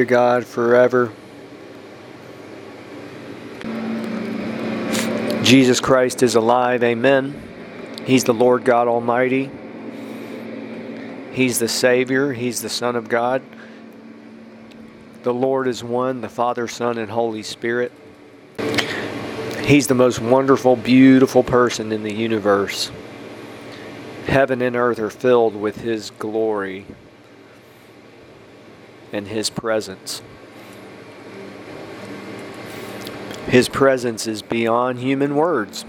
To God forever. Jesus Christ is alive. Amen. He's the Lord God Almighty. He's the Savior. He's the Son of God. The Lord is one, the Father, Son, and Holy Spirit. He's the most wonderful, beautiful person in the universe. Heaven and earth are filled with His glory and His presence. His presence is beyond human words.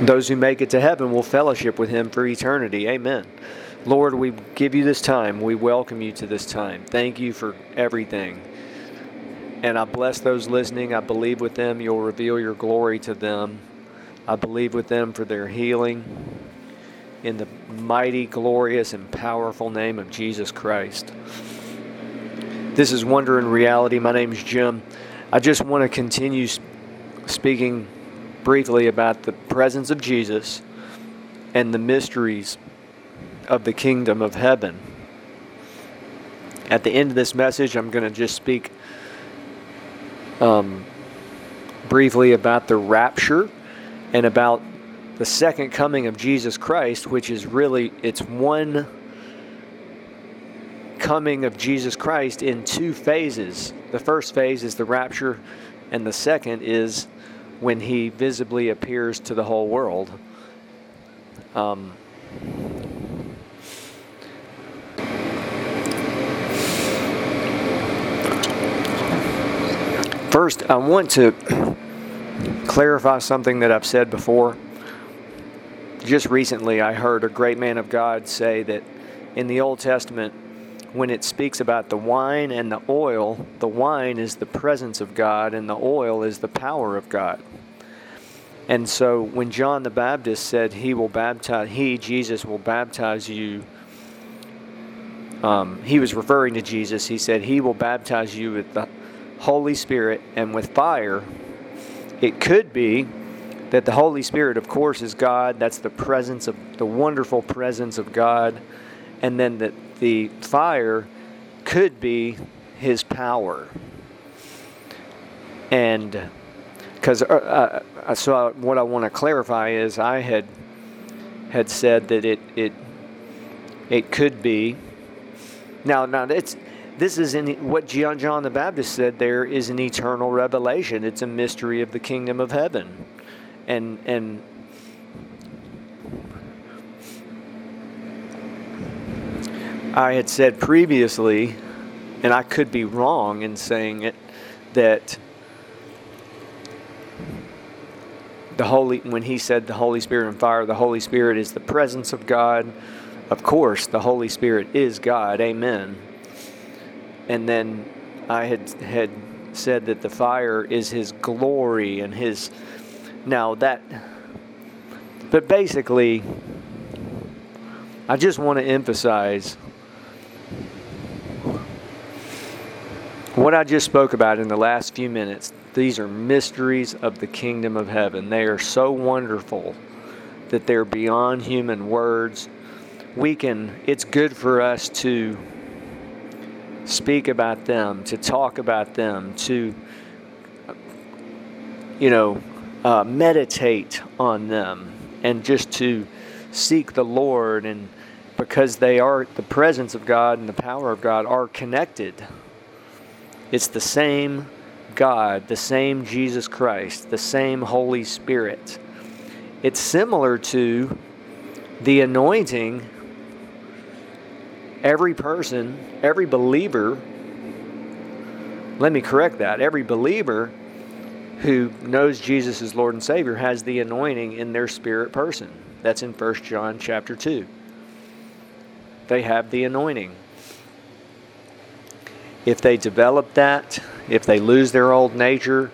Those who make it to heaven will fellowship with Him for eternity. Amen. Lord, we give you this time. We welcome you to this time. Thank you for everything. And I bless those listening. I believe with them you'll reveal your glory to them. I believe with them for their healing in the mighty, glorious, and powerful name of Jesus Christ. This is Wonder in Reality. My name is Jim. I just want to continue speaking briefly about the presence of Jesus and the mysteries of the kingdom of heaven. At the end of this message, I'm going to just speak um, briefly about the rapture and about the second coming of Jesus Christ, which is really it's one coming of Jesus Christ in two phases. The first phase is the rapture, and the second is when he visibly appears to the whole world. Um, first, I want to clarify something that I've said before. Just recently, I heard a great man of God say that in the Old Testament, when it speaks about the wine and the oil, the wine is the presence of God and the oil is the power of God. And so when John the Baptist said he will baptize, he, Jesus, will baptize you, um, he was referring to Jesus. He said he will baptize you with the Holy Spirit and with fire. It could be that the Holy Spirit, of course, is God. That's the presence of the wonderful presence of God. And then that the fire could be his power. And because uh, uh, so what I want to clarify is I had had said that it it it could be now now it's this is in what John John the Baptist said there is an eternal revelation it's a mystery of the kingdom of heaven and and I had said previously, and I could be wrong in saying it, that the Holy, when he said the Holy Spirit and fire, the Holy Spirit is the presence of God. Of course, the Holy Spirit is God. Amen. And then I had had said that the fire is His glory and His. Now that, but basically, I just want to emphasize What I just spoke about in the last few minutes, these are mysteries of the kingdom of heaven. They are so wonderful that they're beyond human words. We can, it's good for us to speak about them, to talk about them, to, you know, uh, meditate on them, and just to seek the Lord. And because they are, the presence of God and the power of God are connected. It's the same God, the same Jesus Christ, the same Holy Spirit. It's similar to the anointing. Every person, every believer, let me correct that, every believer who knows Jesus as Lord and Savior has the anointing in their spirit person. That's in 1 John chapter 2. They have the anointing if they develop that, if they lose their old nature,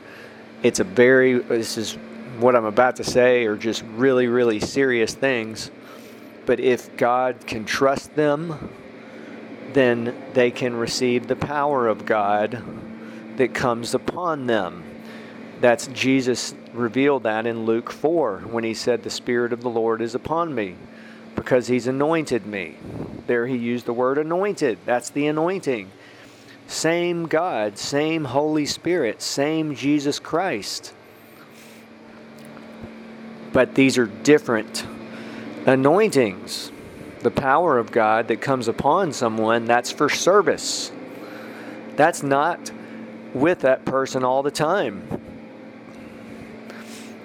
it's a very, this is what I'm about to say are just really, really serious things. But if God can trust them, then they can receive the power of God that comes upon them. That's Jesus revealed that in Luke 4 when he said, The Spirit of the Lord is upon me because he's anointed me. There he used the word anointed. That's the anointing. Same God, same Holy Spirit, same Jesus Christ. But these are different anointings. The power of God that comes upon someone, that's for service. That's not with that person all the time.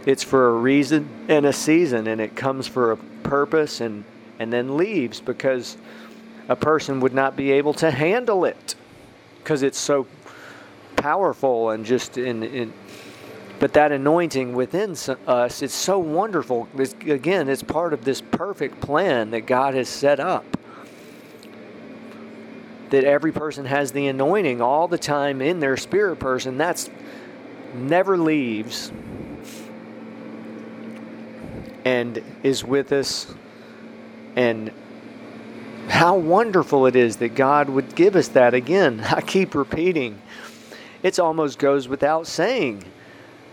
It's for a reason and a season, and it comes for a purpose and, and then leaves because a person would not be able to handle it because it's so powerful and just in, in but that anointing within us it's so wonderful. It's, again it's part of this perfect plan that god has set up. That every person has the anointing all the time in their spirit person. That's never leaves and is with us and how wonderful it is that God would give us that again. I keep repeating. It almost goes without saying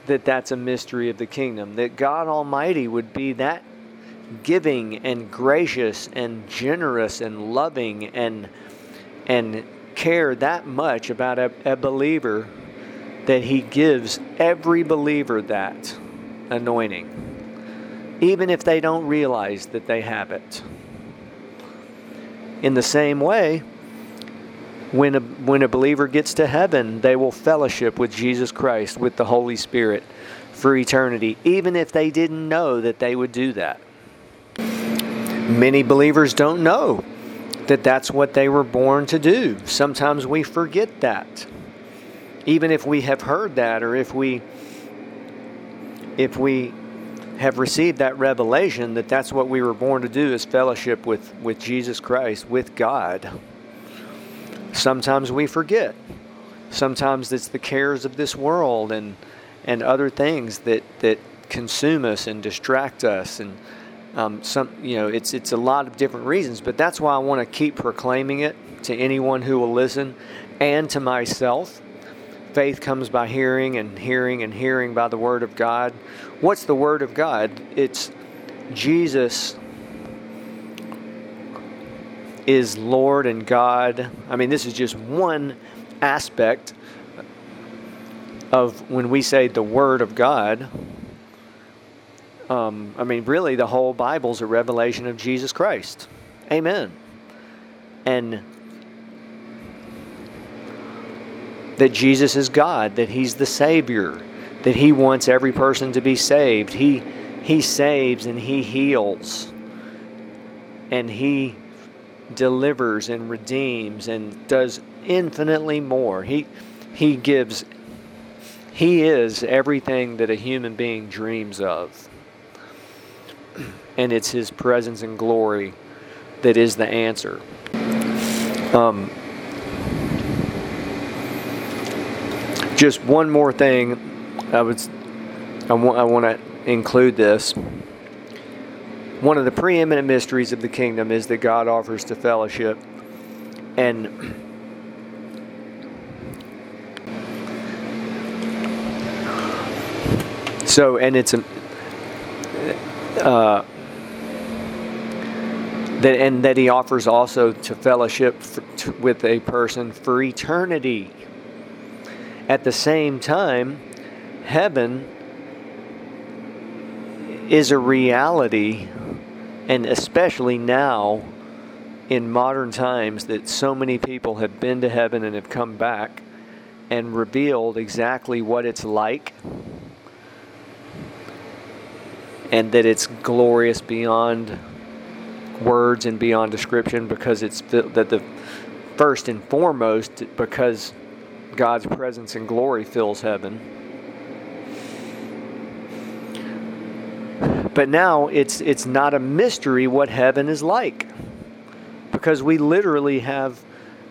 that that's a mystery of the kingdom, that God Almighty would be that giving and gracious and generous and loving and and care that much about a, a believer that he gives every believer that anointing even if they don't realize that they have it in the same way, when a, when a believer gets to heaven, they will fellowship with Jesus Christ, with the Holy Spirit for eternity, even if they didn't know that they would do that. Many believers don't know that that's what they were born to do. Sometimes we forget that. Even if we have heard that or if we if we have received that revelation that that's what we were born to do is fellowship with, with Jesus Christ, with God. Sometimes we forget. Sometimes it's the cares of this world and, and other things that, that consume us and distract us. And um, some, you know, it's, it's a lot of different reasons, but that's why I want to keep proclaiming it to anyone who will listen and to myself faith comes by hearing, and hearing and hearing by the Word of God. What's the Word of God? It's Jesus is Lord and God. I mean, this is just one aspect of when we say the Word of God. Um, I mean, really, the whole Bible's a revelation of Jesus Christ. Amen. And that Jesus is God, that He's the Savior, that He wants every person to be saved. He, he saves and He heals, and He delivers and redeems and does infinitely more. He, he gives, He is everything that a human being dreams of. And it's His presence and glory that is the answer. Um, just one more thing, I was I want I want to include this. One of the preeminent mysteries of the kingdom is that God offers to fellowship, and so and it's a uh, that and that He offers also to fellowship for, to, with a person for eternity. At the same time, heaven is a reality, and especially now in modern times, that so many people have been to heaven and have come back and revealed exactly what it's like and that it's glorious beyond words and beyond description because it's that the first and foremost because God's presence and glory fills heaven. But now it's it's not a mystery what heaven is like. Because we literally have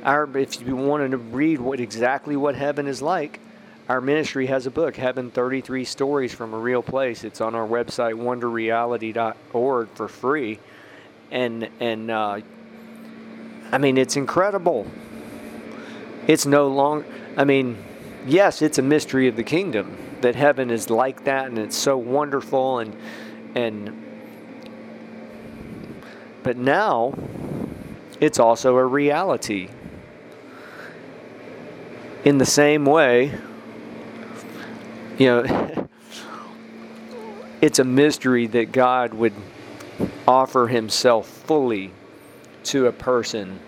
our if you wanted to read what exactly what heaven is like, our ministry has a book, Heaven 33 Stories from a Real Place. It's on our website wonderreality.org for free. And and uh, I mean it's incredible. It's no longer I mean, yes, it's a mystery of the kingdom that heaven is like that and it's so wonderful and and But now it's also a reality. In the same way, you know, it's a mystery that God would offer himself fully to a person,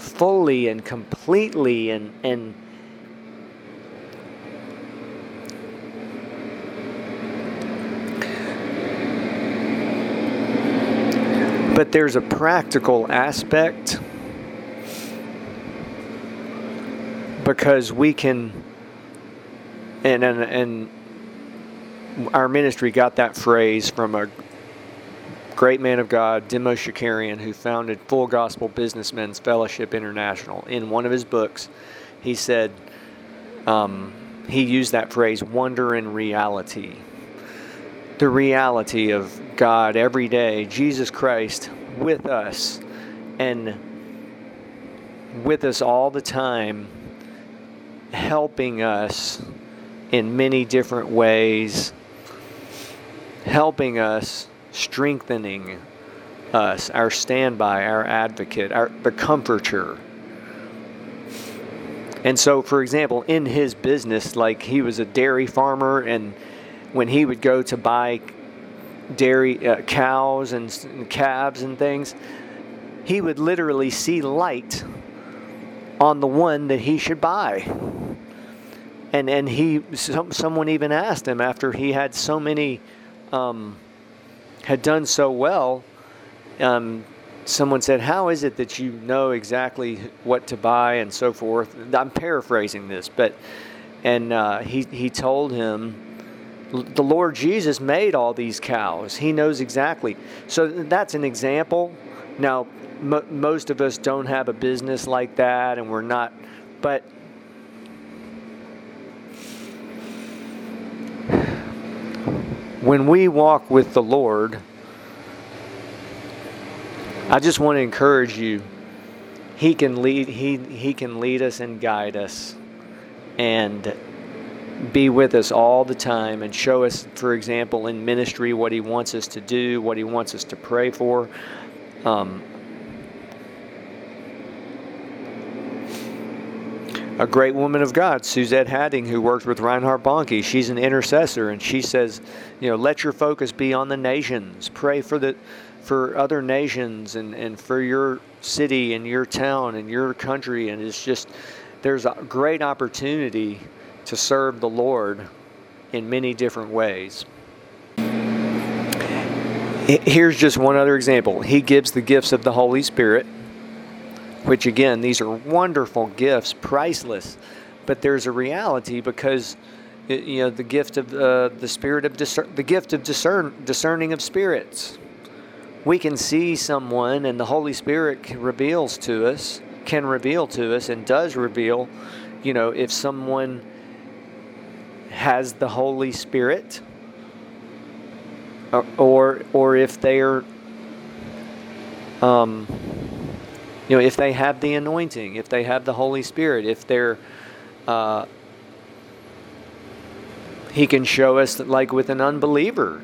fully and completely and and but there's a practical aspect because we can and and, and our ministry got that phrase from a great man of God, Demos Shakarian, who founded Full Gospel Businessmen's Fellowship International. In one of his books, he said um, he used that phrase, wonder in reality the reality of God every day, Jesus Christ with us and with us all the time, helping us in many different ways, helping us, strengthening us, our standby, our advocate, our, the comforter. And so, for example, in his business, like he was a dairy farmer and when he would go to buy dairy uh, cows and, and calves and things, he would literally see light on the one that he should buy. And and he some, someone even asked him after he had so many um, had done so well. Um, someone said, "How is it that you know exactly what to buy and so forth?" I'm paraphrasing this, but and uh, he he told him the Lord Jesus made all these cows. He knows exactly. So that's an example. Now, m- most of us don't have a business like that, and we're not, but when we walk with the Lord, I just want to encourage you. He can lead. He he can lead us and guide us, and be with us all the time and show us, for example, in ministry, what He wants us to do, what He wants us to pray for. Um, a great woman of God, Suzette Hattingh, who worked with Reinhard Bonnke. She's an intercessor, and she says, you know, let your focus be on the nations. Pray for the for other nations and, and for your city and your town and your country. And it's just there's a great opportunity to serve the Lord in many different ways. Here's just one other example. He gives the gifts of the Holy Spirit, which again, these are wonderful gifts, priceless. But there's a reality because you know the gift of uh, the spirit of discern, the gift of discern, discerning of spirits. We can see someone, and the Holy Spirit reveals to us, can reveal to us, and does reveal. You know, if someone has the Holy Spirit, or or, or if they're um, you know if they have the anointing, if they have the Holy Spirit, if they're uh, he can show us that, like with an unbeliever.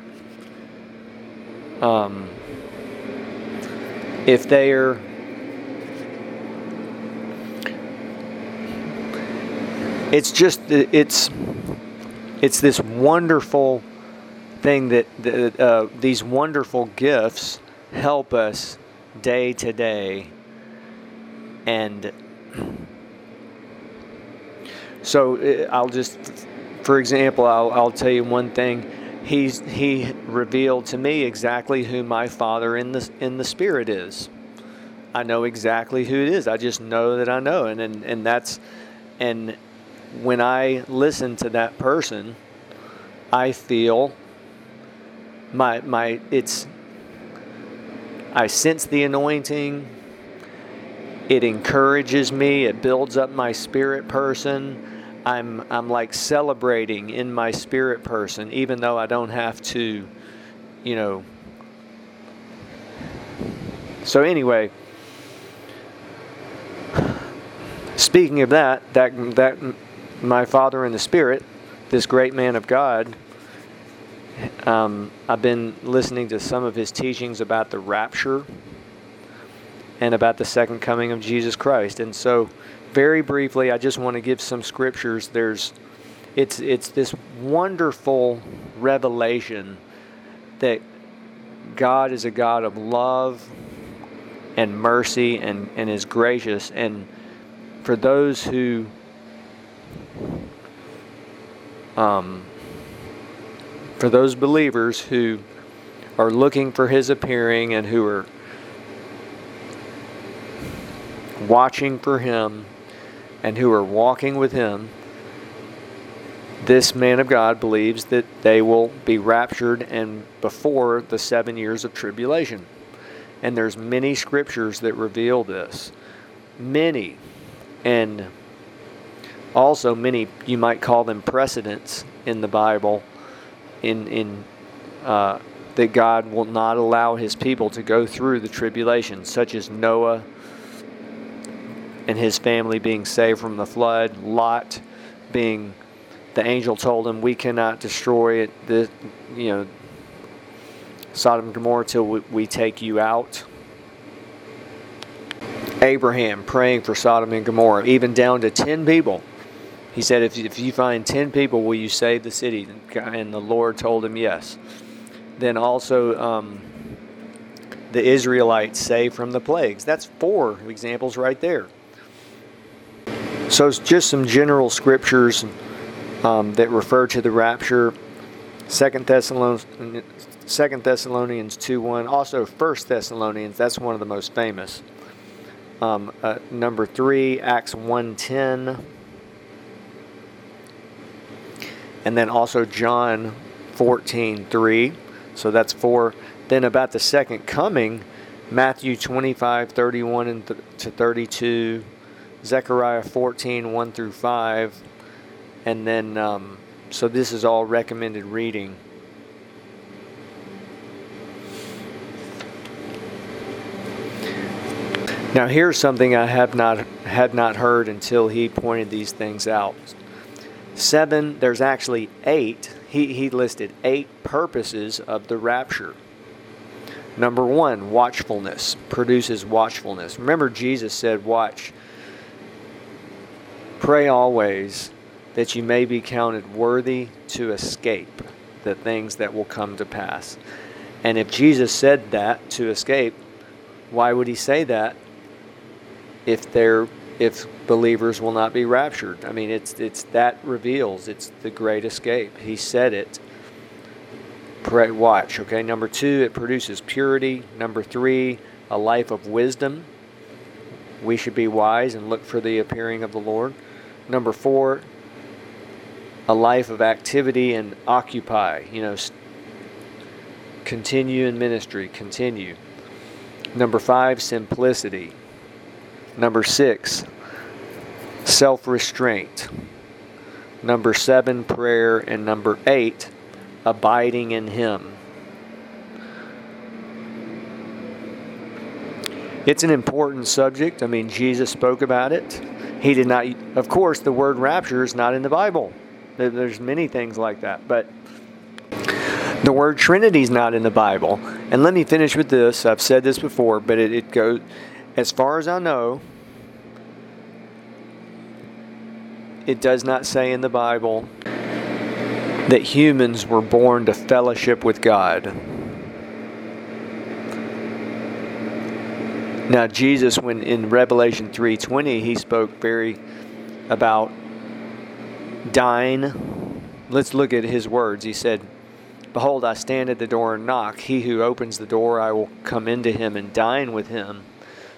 Um, if they're it's just it's it's this wonderful thing that, that uh, these wonderful gifts help us day to day. And so uh, I'll just, for example, I'll, I'll tell you one thing. He's, he revealed to me exactly who my father in the, in the spirit is. I know exactly who it is. I just know that I know. And, and, and that's, and when I listen to that person, I feel my my it's I sense the anointing. It encourages me, it builds up my spirit person. I'm I'm like celebrating in my spirit person even though I don't have to, you know. So anyway, speaking of that, that that my father in the spirit, this great man of God, um, I've been listening to some of his teachings about the rapture and about the second coming of Jesus Christ. And so, very briefly, I just want to give some scriptures. There's it's it's this wonderful revelation that God is a God of love and mercy and, and is gracious and for those who um, for those believers who are looking for his appearing and who are watching for him and who are walking with him this man of God believes that they will be raptured and before the seven years of tribulation. And there's many scriptures that reveal this. Many. And also many, you might call them precedents in the Bible, in, in uh, that God will not allow his people to go through the tribulation, such as Noah and his family being saved from the flood, Lot being the angel told him, "We cannot destroy it, the, you know, Sodom and Gomorrah till we, we take you out." Abraham praying for Sodom and Gomorrah, even down to ten people. He said, if, if you find 10 people, will you save the city? And the Lord told him yes. Then also, um, the Israelites saved from the plagues. That's four examples right there. So, it's just some general scriptures um, that refer to the rapture. Second Thessalonians, Second Thessalonians two one. Also First Thessalonians. That's one of the most famous. Um, uh, number three, Acts one ten, and then also John fourteen three. So that's four. Then about the second coming, Matthew twenty five thirty one and th- to 32, Zechariah 14, 1 through 5, and then um, so this is all recommended reading. Now here's something I have not had not heard until he pointed these things out. Seven, there's actually eight. He, he listed eight purposes of the rapture. Number one, watchfulness produces watchfulness. Remember, Jesus said, Watch, pray always, that you may be counted worthy to escape the things that will come to pass. And if Jesus said that to escape, why would he say that if they're if believers will not be raptured? I mean, it's it's that reveals it's the great escape. He said it. Pray, watch. Okay. Number two, it produces purity. Number three, a life of wisdom. We should be wise and look for the appearing of the Lord. Number four, a life of activity and occupy, you know, continue in ministry, continue. Number five, simplicity. Number six, self restraint. Number seven, prayer. And number eight, abiding in Him. It's an important subject. I mean, Jesus spoke about it. He did not, of course, the word rapture is not in the Bible. There's many things like that, but the word Trinity is not in the Bible. And let me finish with this. I've said this before, but it, it goes, as far as I know, it does not say in the Bible that humans were born to fellowship with God. Now Jesus when in Revelation 3:20 he spoke very about dine. Let's look at his words. He said, Behold, I stand at the door and knock. He who opens the door, I will come into him and dine with him,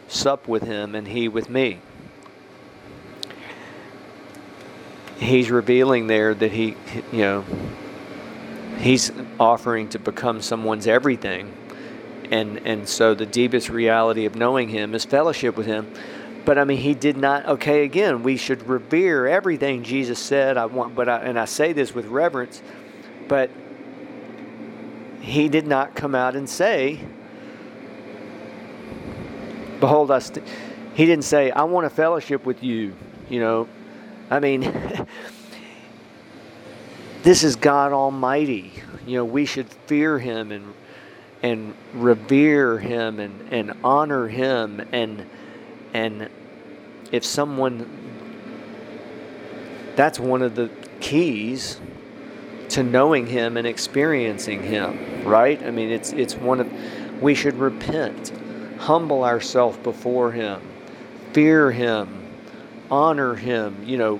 sup with him, and he with me. He's revealing there that he, you know, he's offering to become someone's everything. And, and so the deepest reality of knowing him is fellowship with him. But I mean, he did not. Okay, again, we should revere everything Jesus said. I want, but I, and I say this with reverence, but he did not come out and say, "Behold, I." He didn't say, "I want a fellowship with you." You know, I mean, this is God Almighty. You know, we should fear Him and and revere him and, and honor him. And and if someone that's one of the keys to knowing him and experiencing him right? I mean it's it's one of we should repent humble ourselves before him fear him honor him. You know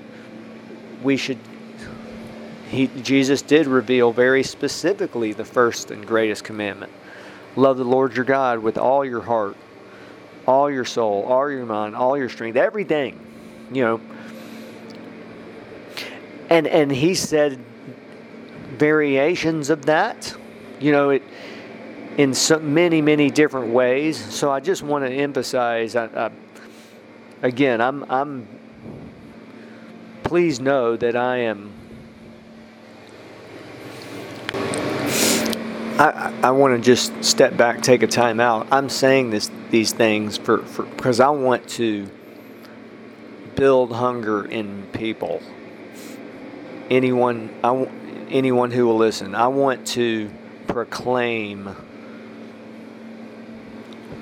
we should he, Jesus did reveal very specifically the first and greatest commandment love the Lord your God with all your heart, all your soul, all your mind, all your strength, everything, you know. And and he said variations of that, you know, it in so many many different ways. So I just want to emphasize, I, I, again, I'm I'm. Please know that I am I, I want to just step back, take a time out. I'm saying this these things for because I want to build hunger in people. Anyone, I, anyone who will listen, I want to proclaim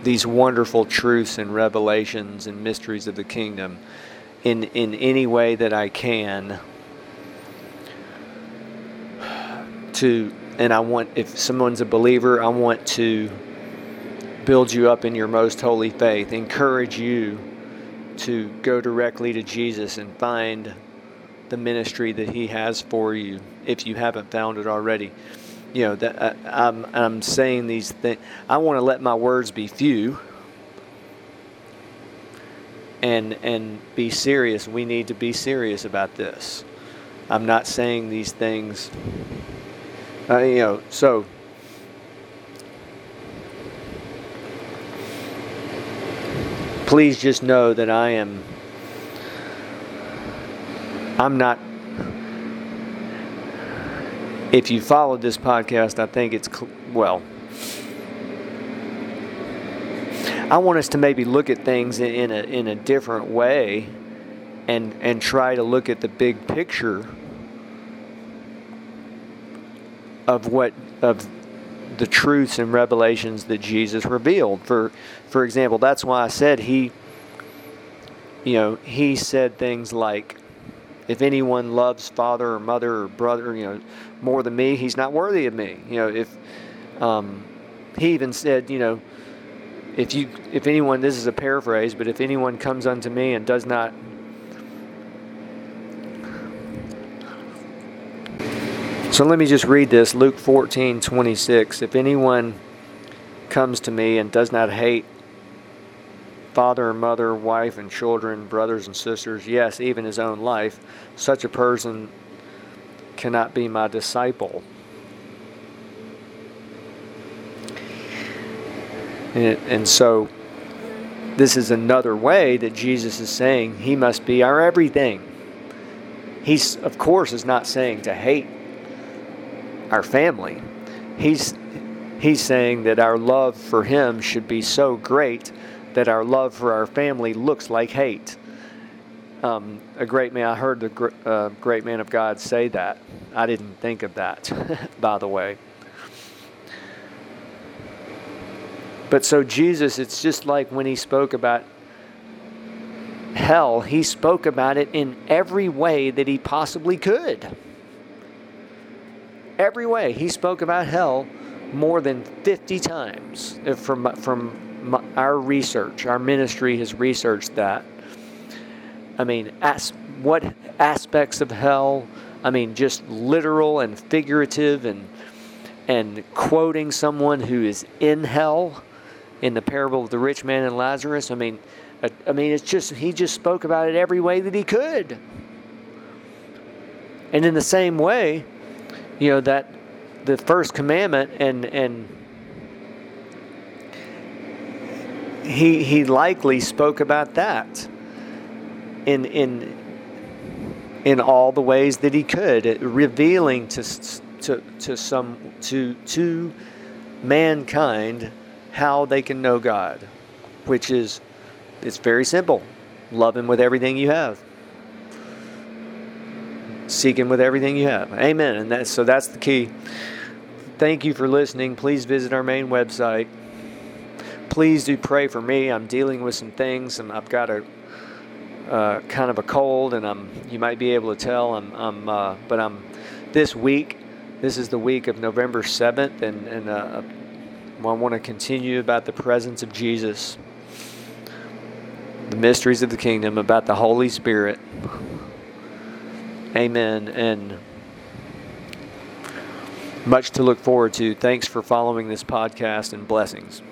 these wonderful truths and revelations and mysteries of the kingdom in in any way that I can to and I want, if someone's a believer, I want to build you up in your most holy faith, encourage you to go directly to Jesus and find the ministry that He has for you if you haven't found it already. You know, that uh, I'm, I'm saying these things. I want to let my words be few and and be serious. We need to be serious about this. I'm not saying these things uh, you know, so please just know that I am I'm not if you followed this podcast, I think it's well I want us to maybe look at things in a in a different way and and try to look at the big picture of what of the truths and revelations that Jesus revealed. For for example, that's why I said he you know, he said things like if anyone loves father or mother or brother, you know, more than me, he's not worthy of me. You know, if um, he even said, you know, if you if anyone this is a paraphrase, but if anyone comes unto me and does not So let me just read this Luke 14 26. If anyone comes to me and does not hate father and mother, wife and children, brothers and sisters, yes, even his own life, such a person cannot be my disciple. And, and so, this is another way that Jesus is saying he must be our everything. He's, of course, is not saying to hate our family. He's he's saying that our love for him should be so great that our love for our family looks like hate. Um, a great man, I heard the gr- uh, great man of God say that. I didn't think of that, by the way. But so Jesus, it's just like when he spoke about hell, he spoke about it in every way that he possibly could every way. He spoke about hell more than 50 times uh, from, from our research. Our ministry has researched that. I mean, as, what aspects of hell? I mean, just literal and figurative and and quoting someone who is in hell in the parable of the rich man and Lazarus. I mean, I, I mean, it's just he just spoke about it every way that he could. And in the same way, you know that the first commandment and and he he likely spoke about that in in in all the ways that he could revealing to to to some to to mankind how they can know God which is it's very simple. Love him with everything you have Seek Him with everything you have. Amen. And that, so that's the key. Thank you for listening. Please visit our main website. Please do pray for me. I'm dealing with some things, and I've got a uh, kind of a cold, and I'm. You might be able to tell. I'm. I'm. Uh, but I'm. This week, this is the week of November seventh, and and uh, I want to continue about the presence of Jesus, the mysteries of the kingdom, about the Holy Spirit. Amen. And much to look forward to. Thanks for following this podcast and blessings.